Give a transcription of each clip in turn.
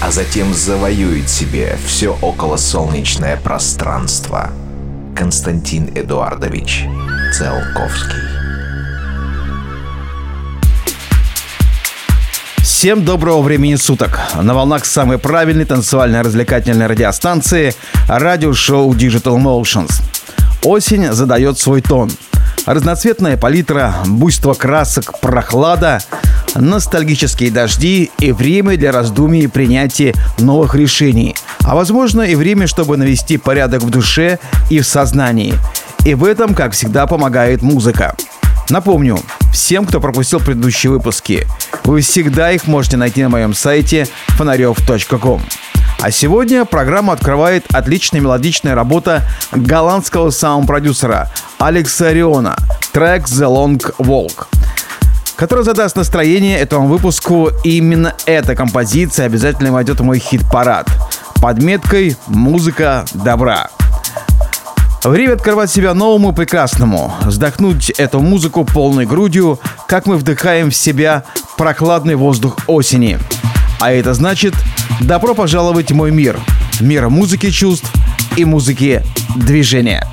а затем завоюет себе все околосолнечное пространство. Константин Эдуардович Циолковский. Всем доброго времени суток. На волнах самой правильной танцевально-развлекательной радиостанции радиошоу Digital Motions. Осень задает свой тон. Разноцветная палитра, буйство красок, прохлада, ностальгические дожди и время для раздумий и принятия новых решений. А возможно и время, чтобы навести порядок в душе и в сознании. И в этом, как всегда, помогает музыка. Напомню, всем, кто пропустил предыдущие выпуски, вы всегда их можете найти на моем сайте фонарев.ком. А сегодня программу открывает отличная мелодичная работа голландского саунд-продюсера Алекса Риона, трек «The Long Walk», который задаст настроение этому выпуску, именно эта композиция обязательно войдет в мой хит-парад под меткой «Музыка добра». Время открывать себя новому и прекрасному, вздохнуть эту музыку полной грудью, как мы вдыхаем в себя прохладный воздух осени. А это значит «Добро пожаловать в мой мир», мир музыки чувств и музыки движения.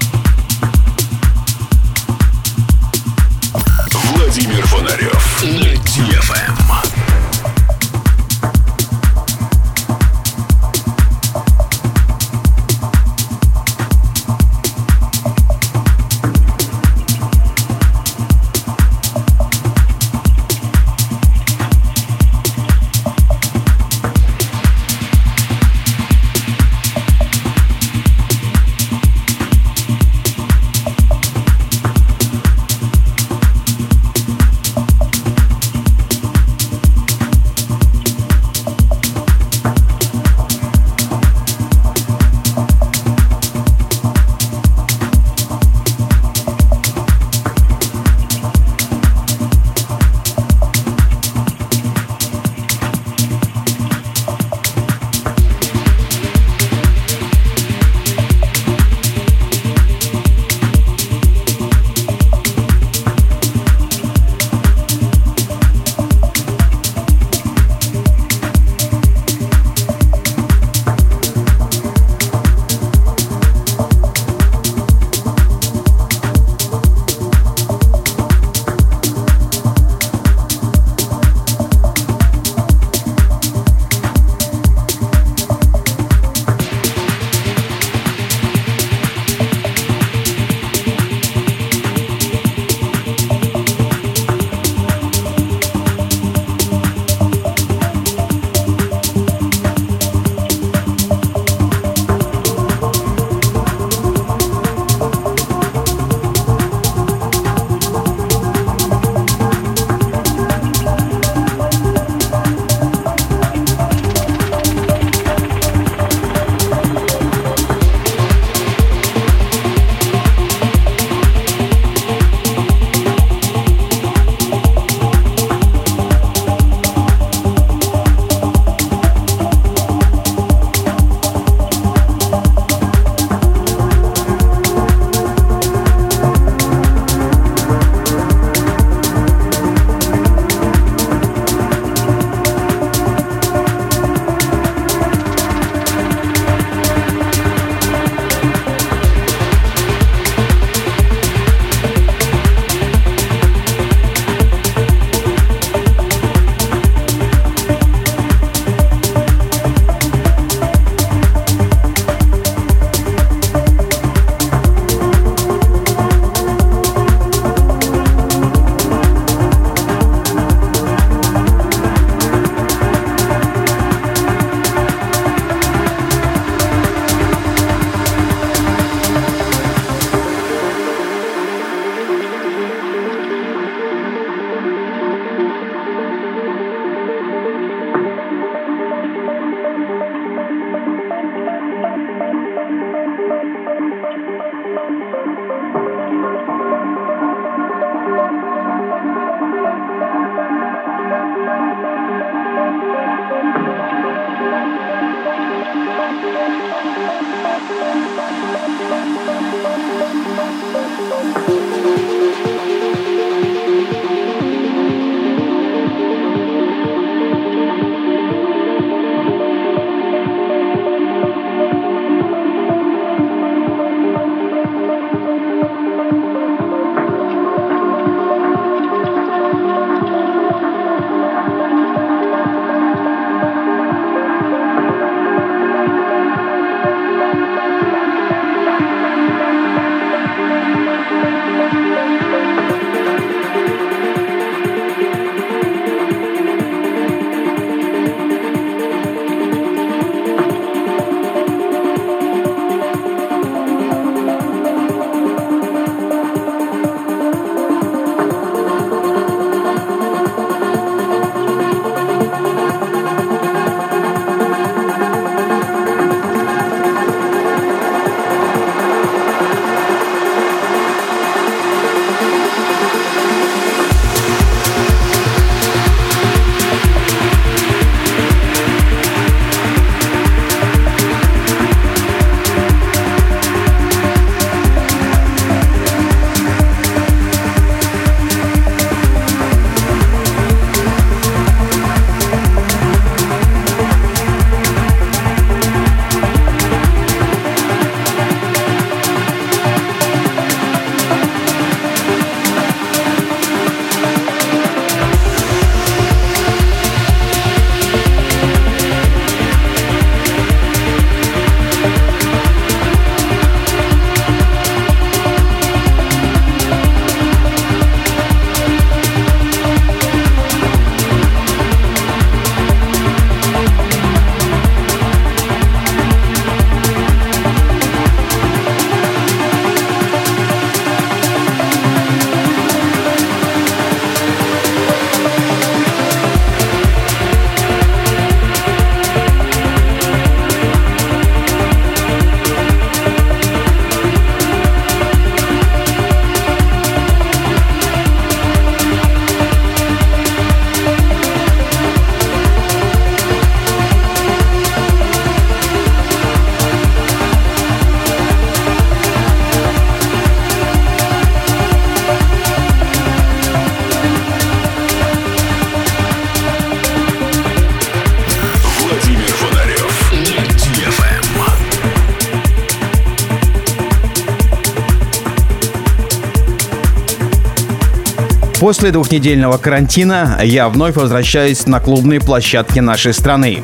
После двухнедельного карантина я вновь возвращаюсь на клубные площадки нашей страны.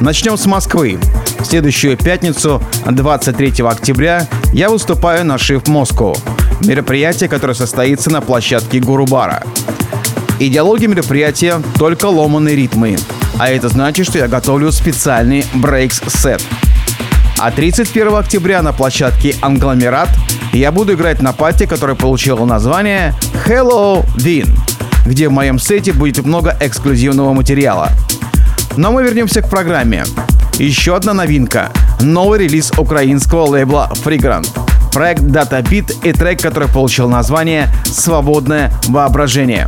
Начнем с Москвы. В следующую пятницу, 23 октября, я выступаю на Shift Moscow. Мероприятие, которое состоится на площадке Гурубара. Идеология мероприятия – только ломаные ритмы. А это значит, что я готовлю специальный брейкс-сет. А 31 октября на площадке Англомерат я буду играть на пати, которая получила название Hello Vin, где в моем сете будет много эксклюзивного материала. Но мы вернемся к программе. Еще одна новинка. Новый релиз украинского лейбла Fragrant. Проект Data Beat и трек, который получил название «Свободное воображение».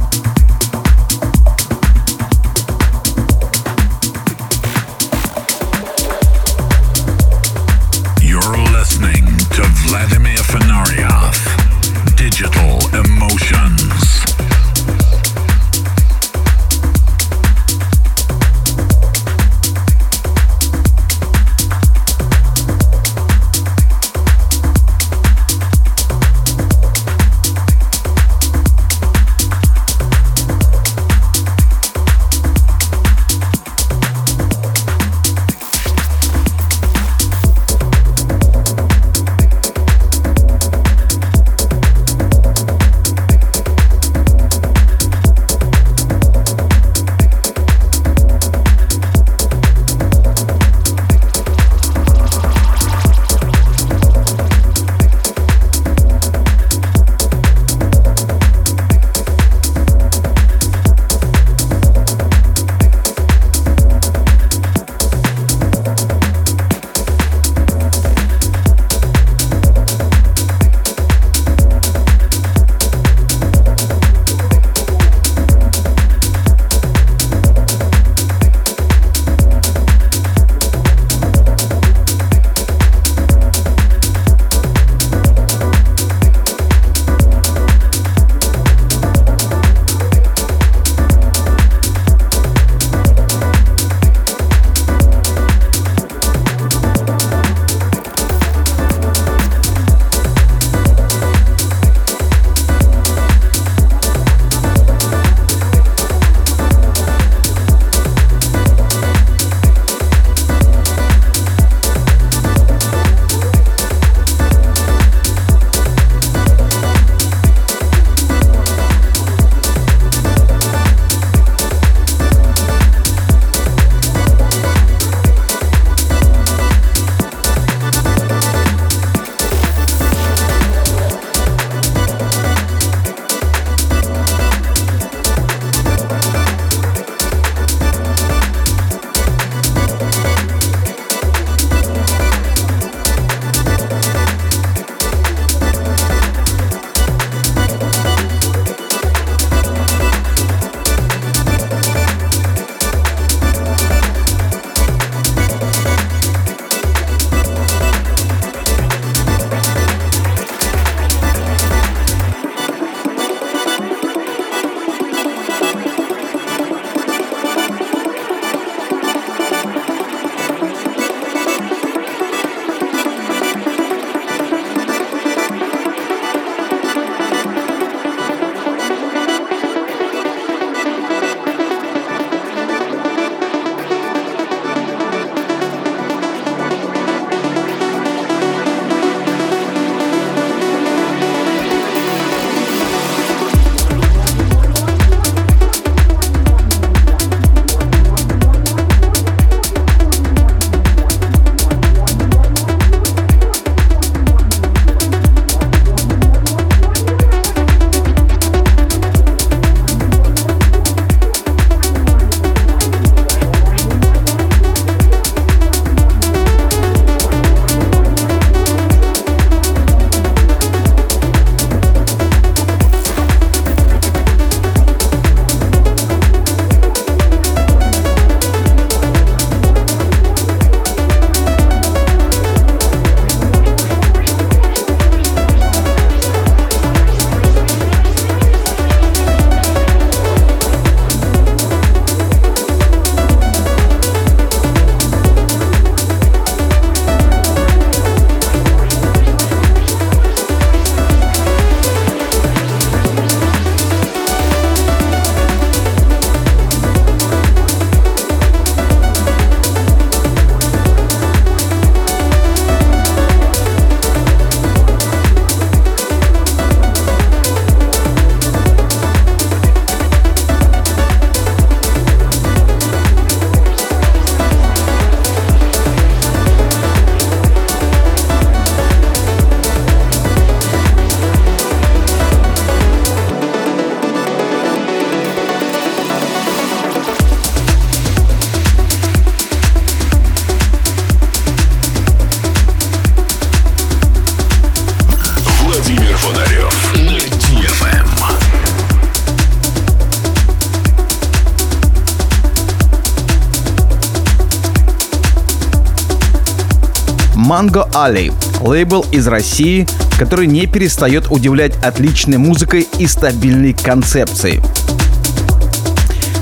Mango Alley – лейбл из России, который не перестает удивлять отличной музыкой и стабильной концепцией.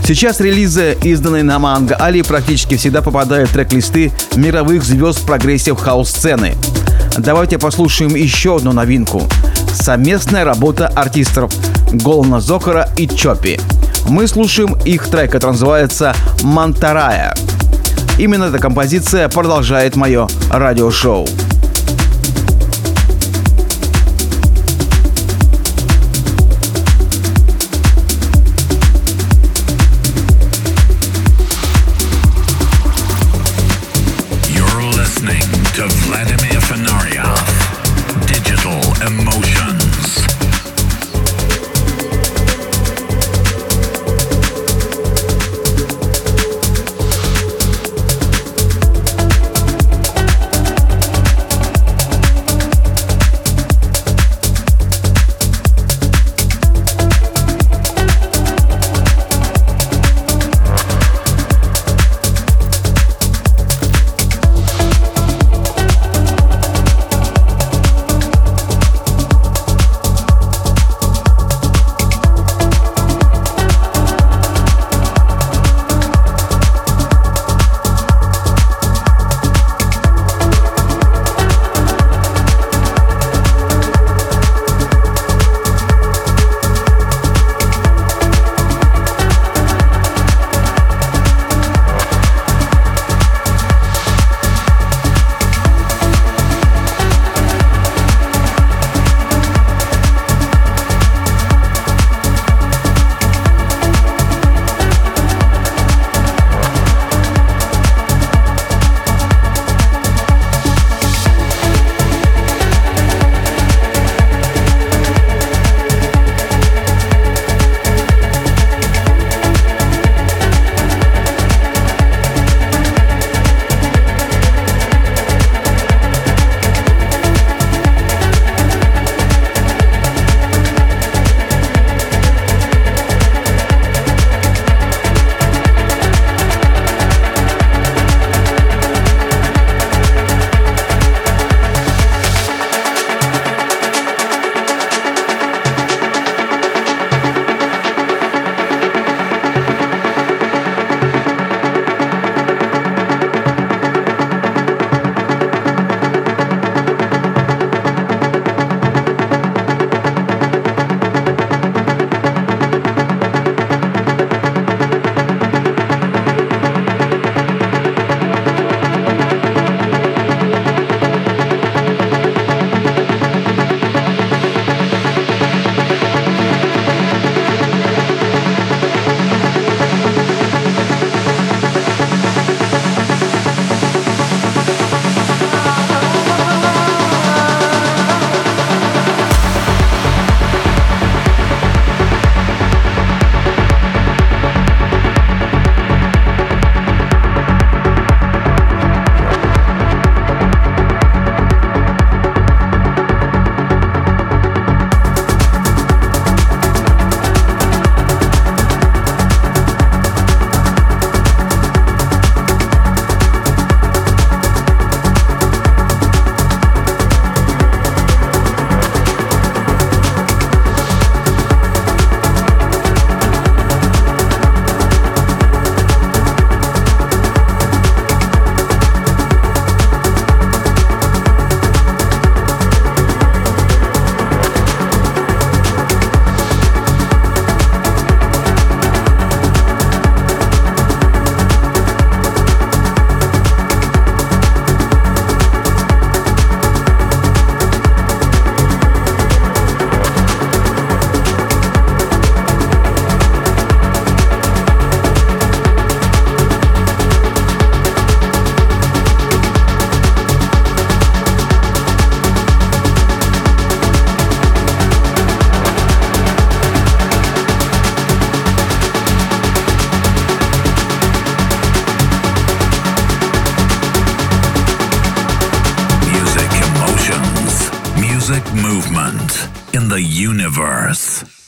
Сейчас релизы, изданные на Mango Alley, практически всегда попадают в трек-листы мировых звезд progressive house-сцены. Давайте послушаем еще одну новинку. Совместная работа артистов Golan Zocher и Choopie. Мы слушаем их трек, который называется «Мантарая». Именно эта композиция продолжает мое радиошоу.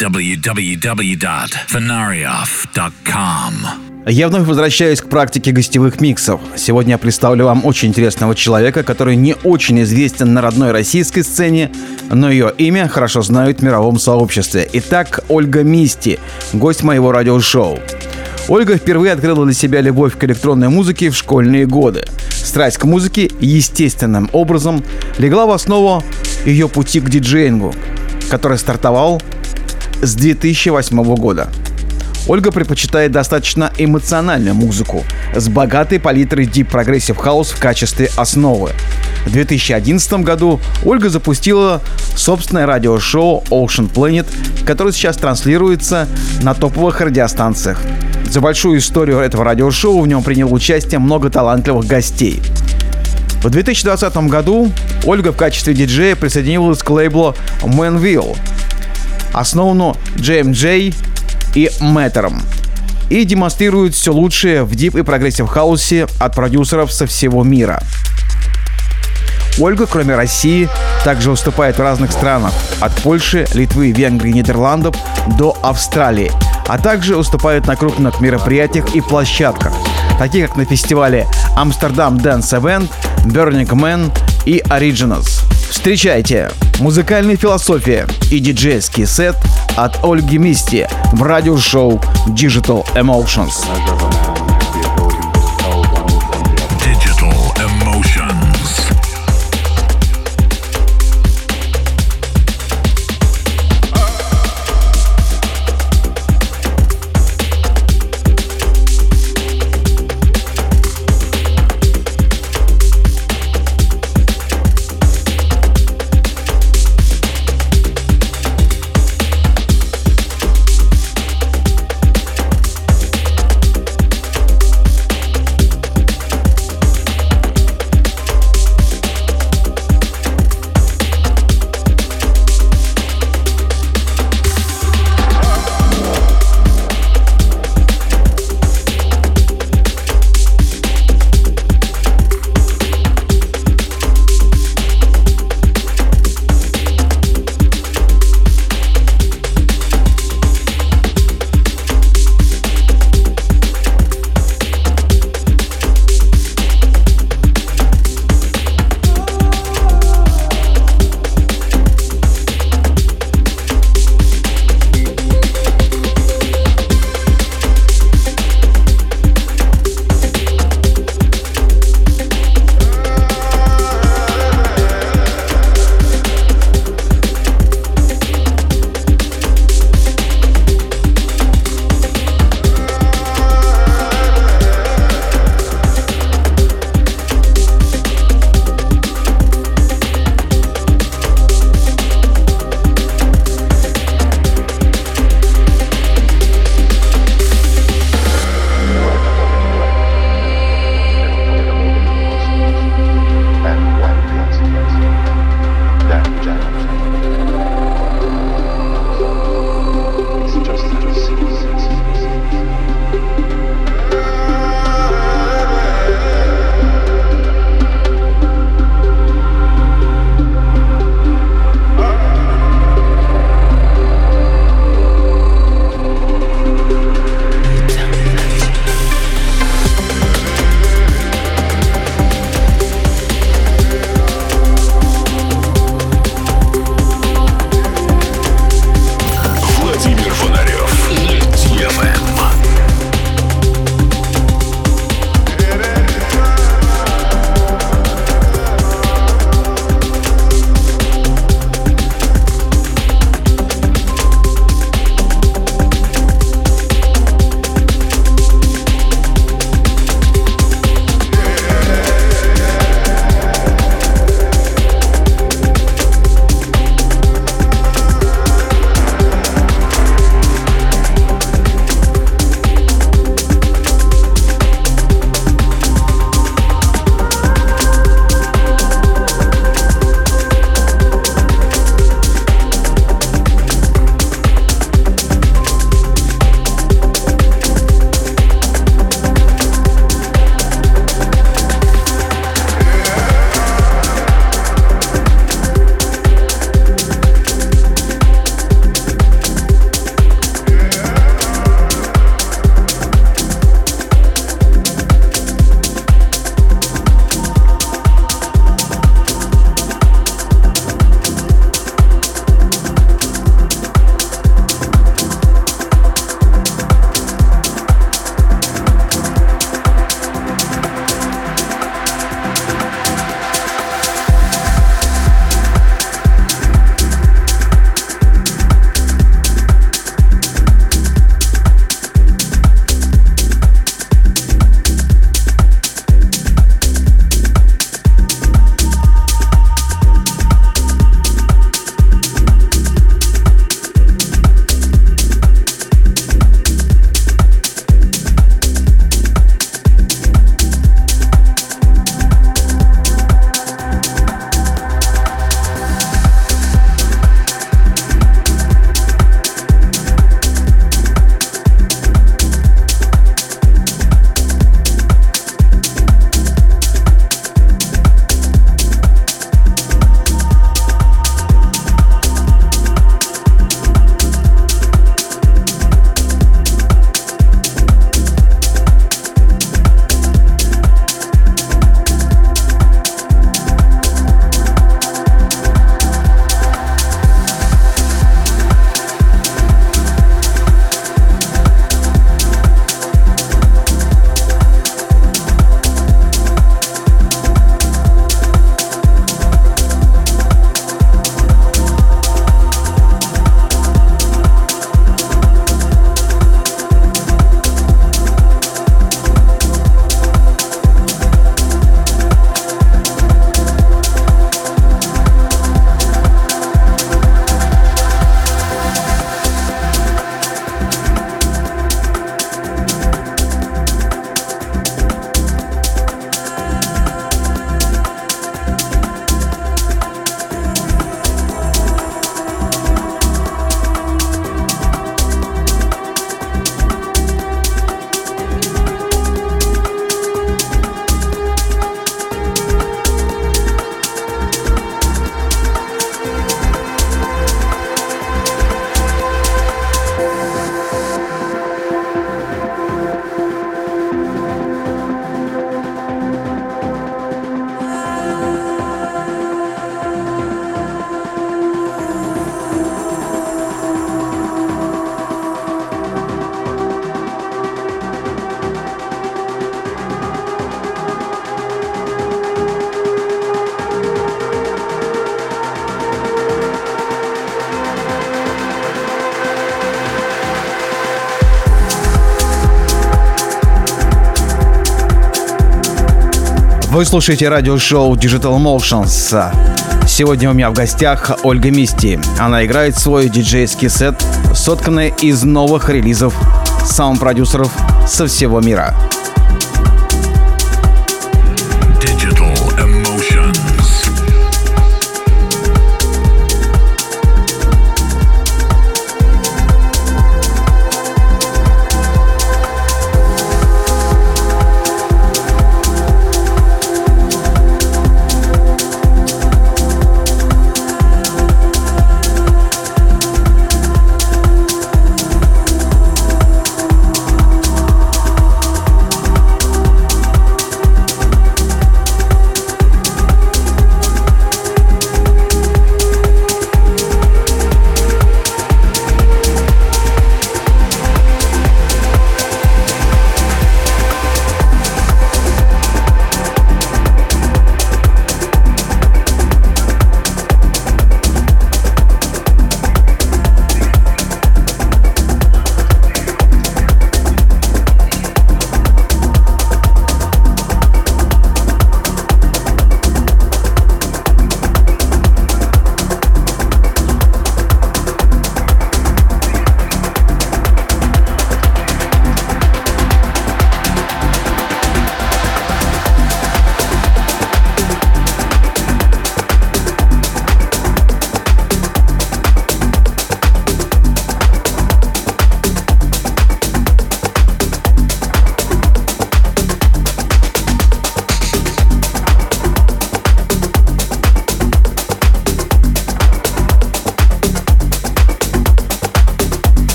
www.venarioff.com. Я вновь возвращаюсь к практике гостевых миксов. Сегодня я представлю вам очень интересного человека, который не очень известен на родной российской сцене, но ее имя хорошо знают в мировом сообществе. Итак, Ольга Мисти, гость моего радиошоу. Ольга впервые открыла для себя любовь к электронной музыке в школьные годы. Страсть к музыке естественным образом легла в основу ее пути к диджеингу, который стартовал с 2008 года. Ольга предпочитает достаточно эмоциональную музыку с богатой палитрой Deep Progressive House в качестве основы. В 2011 году Ольга запустила собственное радиошоу Ocean Planet, которое сейчас транслируется на топовых радиостанциях. За большую историю этого радиошоу в нем приняло участие много талантливых гостей. В 2020 году Ольга в качестве диджея присоединилась к лейблу Manville, основанному JMJ и Matter'ом и демонстрирует все лучшее в deep и progressive хаусе от продюсеров со всего мира. Ольга, кроме России, также выступает в разных странах, от Польши, Литвы, Венгрии, Нидерландов до Австралии, а также выступает на крупных мероприятиях и площадках, таких как на фестивале Амстердам Dance Event, Burning Man и Originals. Встречайте! Музыкальная философия и диджейский сет от Ольги Мисти в радиошоу Digital Emotions. Вы слушаете радиошоу Digital Motions. Сегодня у меня в гостях Ольга Мисти. Она играет свой диджейский сет, сотканный из новых релизов саунд-продюсеров со всего мира.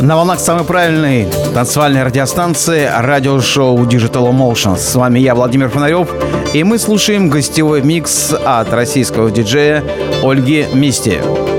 На волнах самой правильной танцевальной радиостанции радиошоу Digital Emotions. С вами я, Владимир Фонарев, и мы слушаем гостевой микс от российского диджея Ольги Мисти.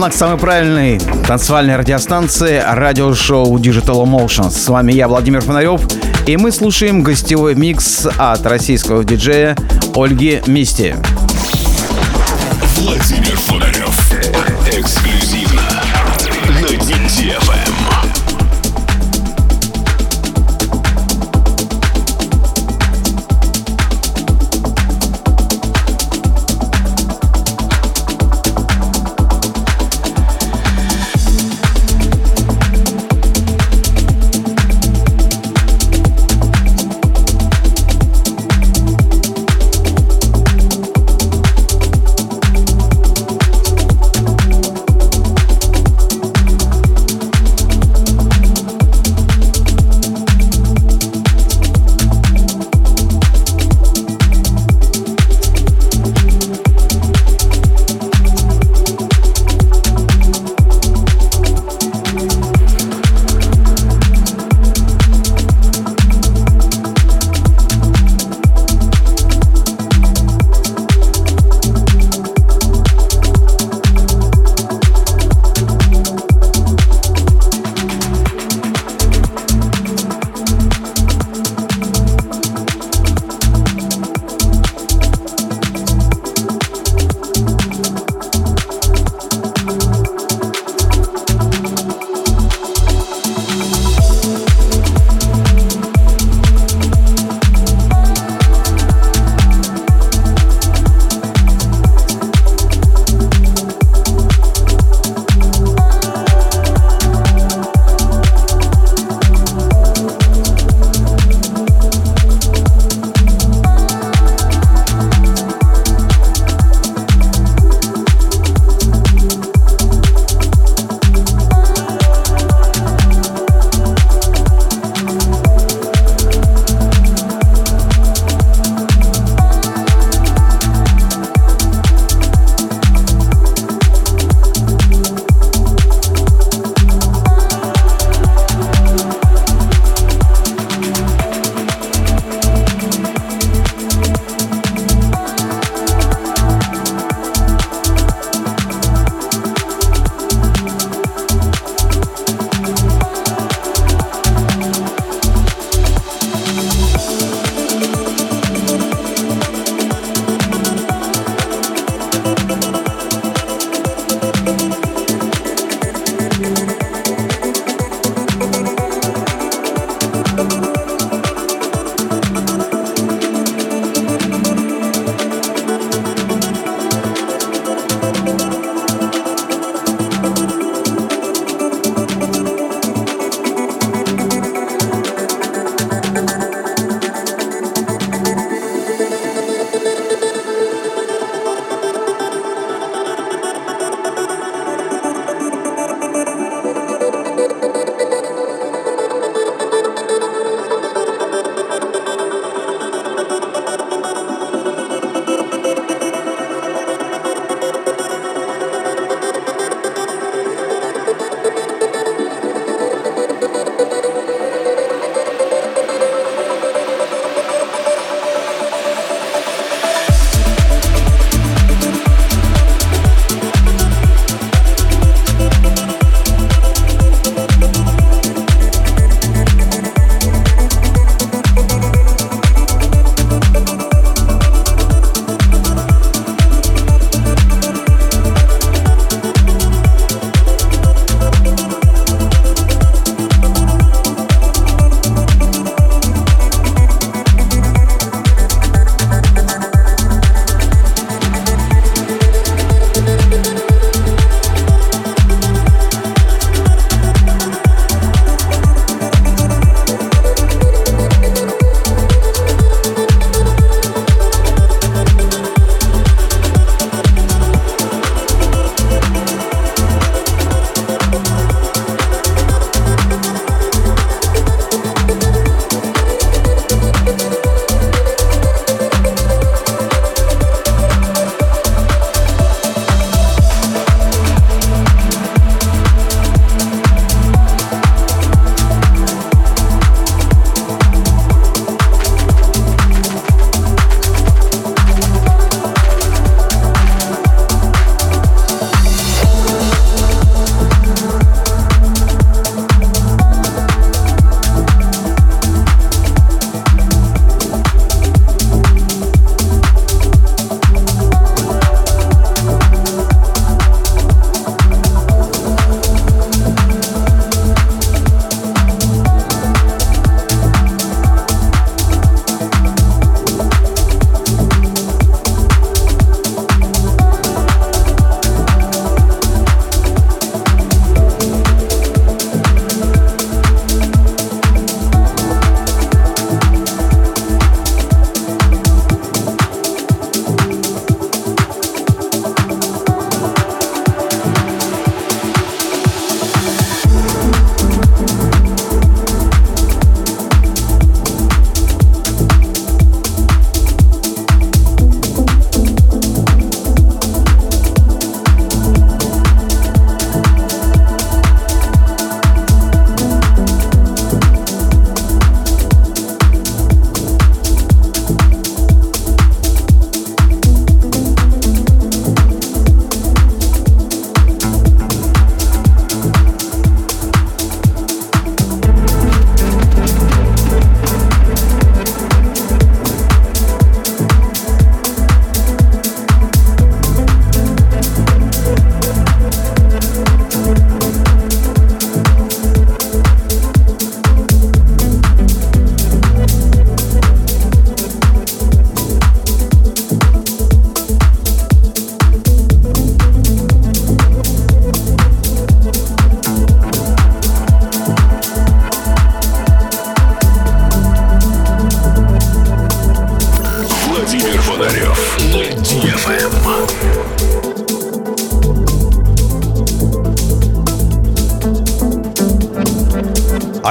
На волнах самой правильной танцевальной радиостанции радиошоу Digital Emotions. С вами я, Владимир Фонарев, и мы слушаем гостевой микс от российского диджея Ольги Мисти. Владимир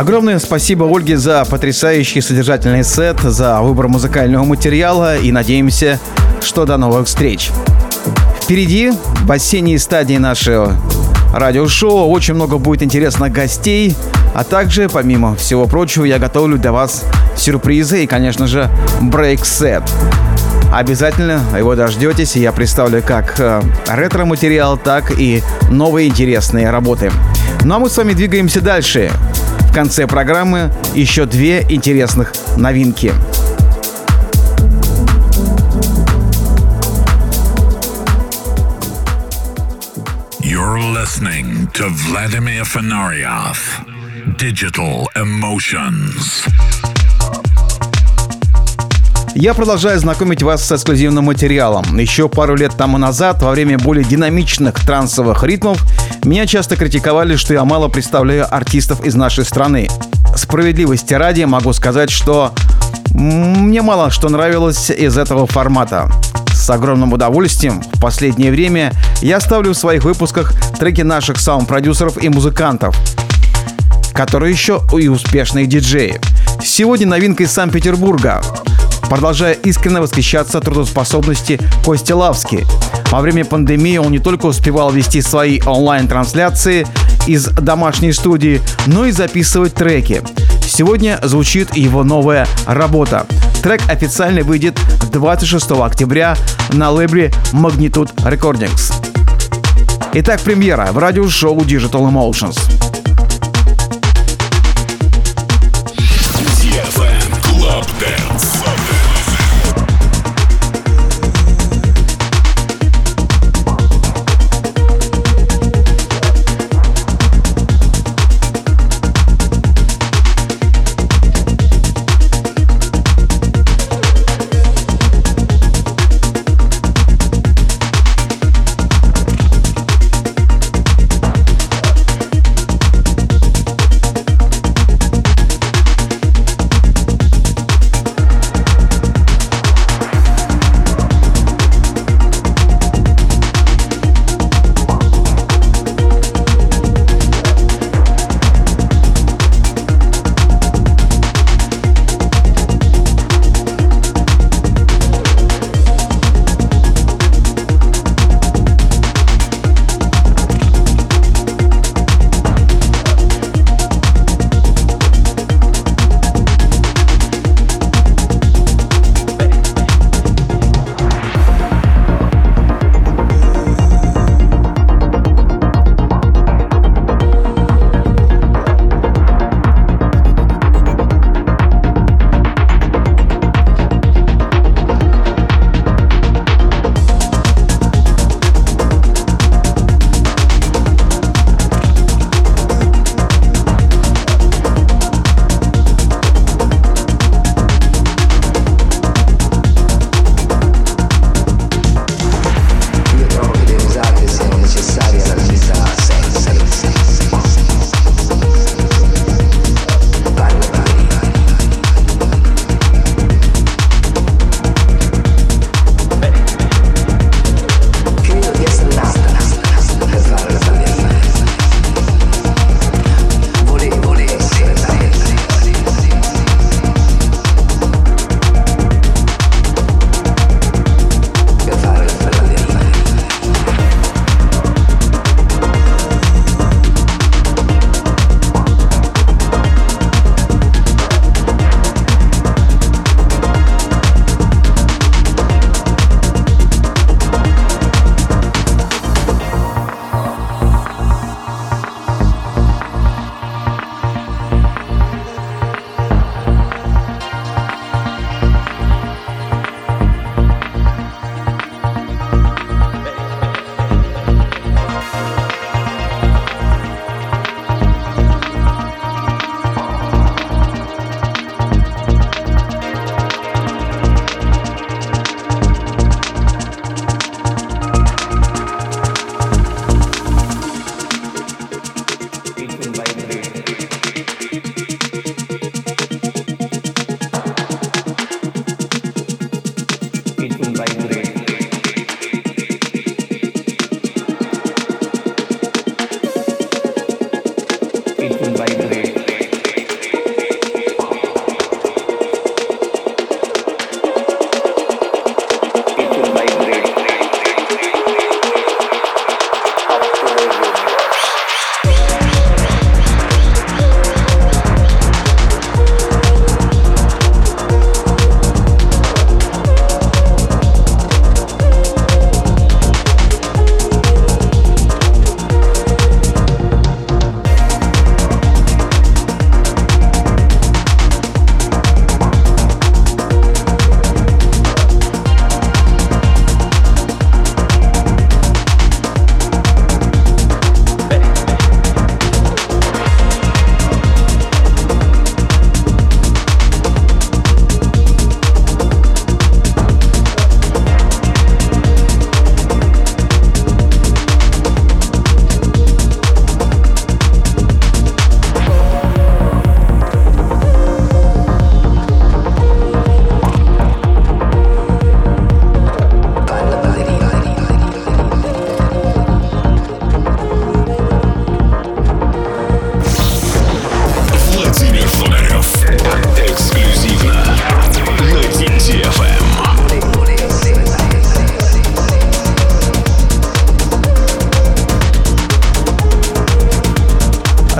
Огромное спасибо Ольге за потрясающий содержательный сет, за выбор музыкального материала и надеемся, что до новых встреч. Впереди осенней стадии нашего радиошоу очень много будет интересных гостей, а также, помимо всего прочего, я готовлю для вас сюрпризы и, конечно же, брейк-сет. Обязательно его дождетесь, и я представлю как э, ретро-материал, так и новые интересные работы. Ну а мы с вами двигаемся дальше. В конце программы еще две интересных новинки. You're listening to Vladimir Fanaryov. Digital Emotions. Я продолжаю знакомить вас с эксклюзивным материалом. Еще пару лет тому назад, во время более динамичных трансовых ритмов, меня часто критиковали, что я мало представляю артистов из нашей страны. Справедливости ради могу сказать, что мне мало что нравилось из этого формата. С огромным удовольствием в последнее время я ставлю в своих выпусках треки наших саунд-продюсеров и музыкантов, которые еще и успешные диджеи. Сегодня новинка из Санкт-Петербурга продолжая искренне восхищаться трудоспособности Кости Лавски. Во время пандемии он не только успевал вести свои онлайн-трансляции из домашней студии, но и записывать треки. Сегодня звучит его новая работа. Трек официально выйдет 26 октября на лейбле Magnitude Recordings. Итак, премьера в радиошоу Digital Emotions.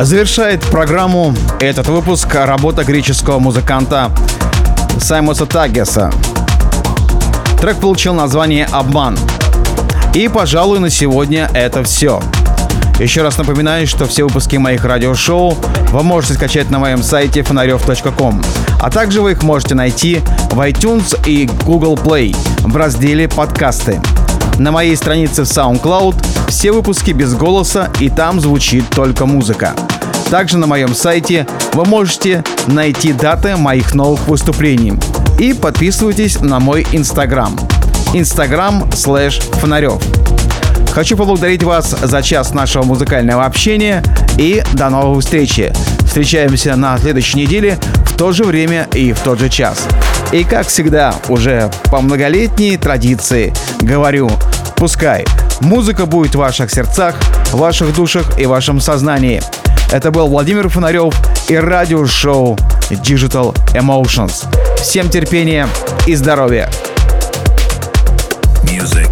Завершает программу этот выпуск работа греческого музыканта Саймоса Тагеса. Трек получил название «Обман». И, пожалуй, на сегодня это все. Еще раз напоминаю, что все выпуски моих радиошоу вы можете скачать на моем сайте фонарев.ком. А также вы их можете найти в iTunes и Google Play в разделе «Подкасты». На моей странице в SoundCloud все выпуски без голоса и там звучит только музыка. Также на моем сайте вы можете найти даты моих новых выступлений. И подписывайтесь на мой инстаграм. Инстаграм слэш фонарев. Хочу поблагодарить вас за час нашего музыкального общения и до новых встречи. Встречаемся на следующей неделе в то же время и в тот же час. И как всегда, уже по многолетней традиции говорю, пускай музыка будет в ваших сердцах, в ваших душах и в вашем сознании. Это был Владимир Фонарев и радиошоу Digital Emotions. Всем терпения и здоровья! Music.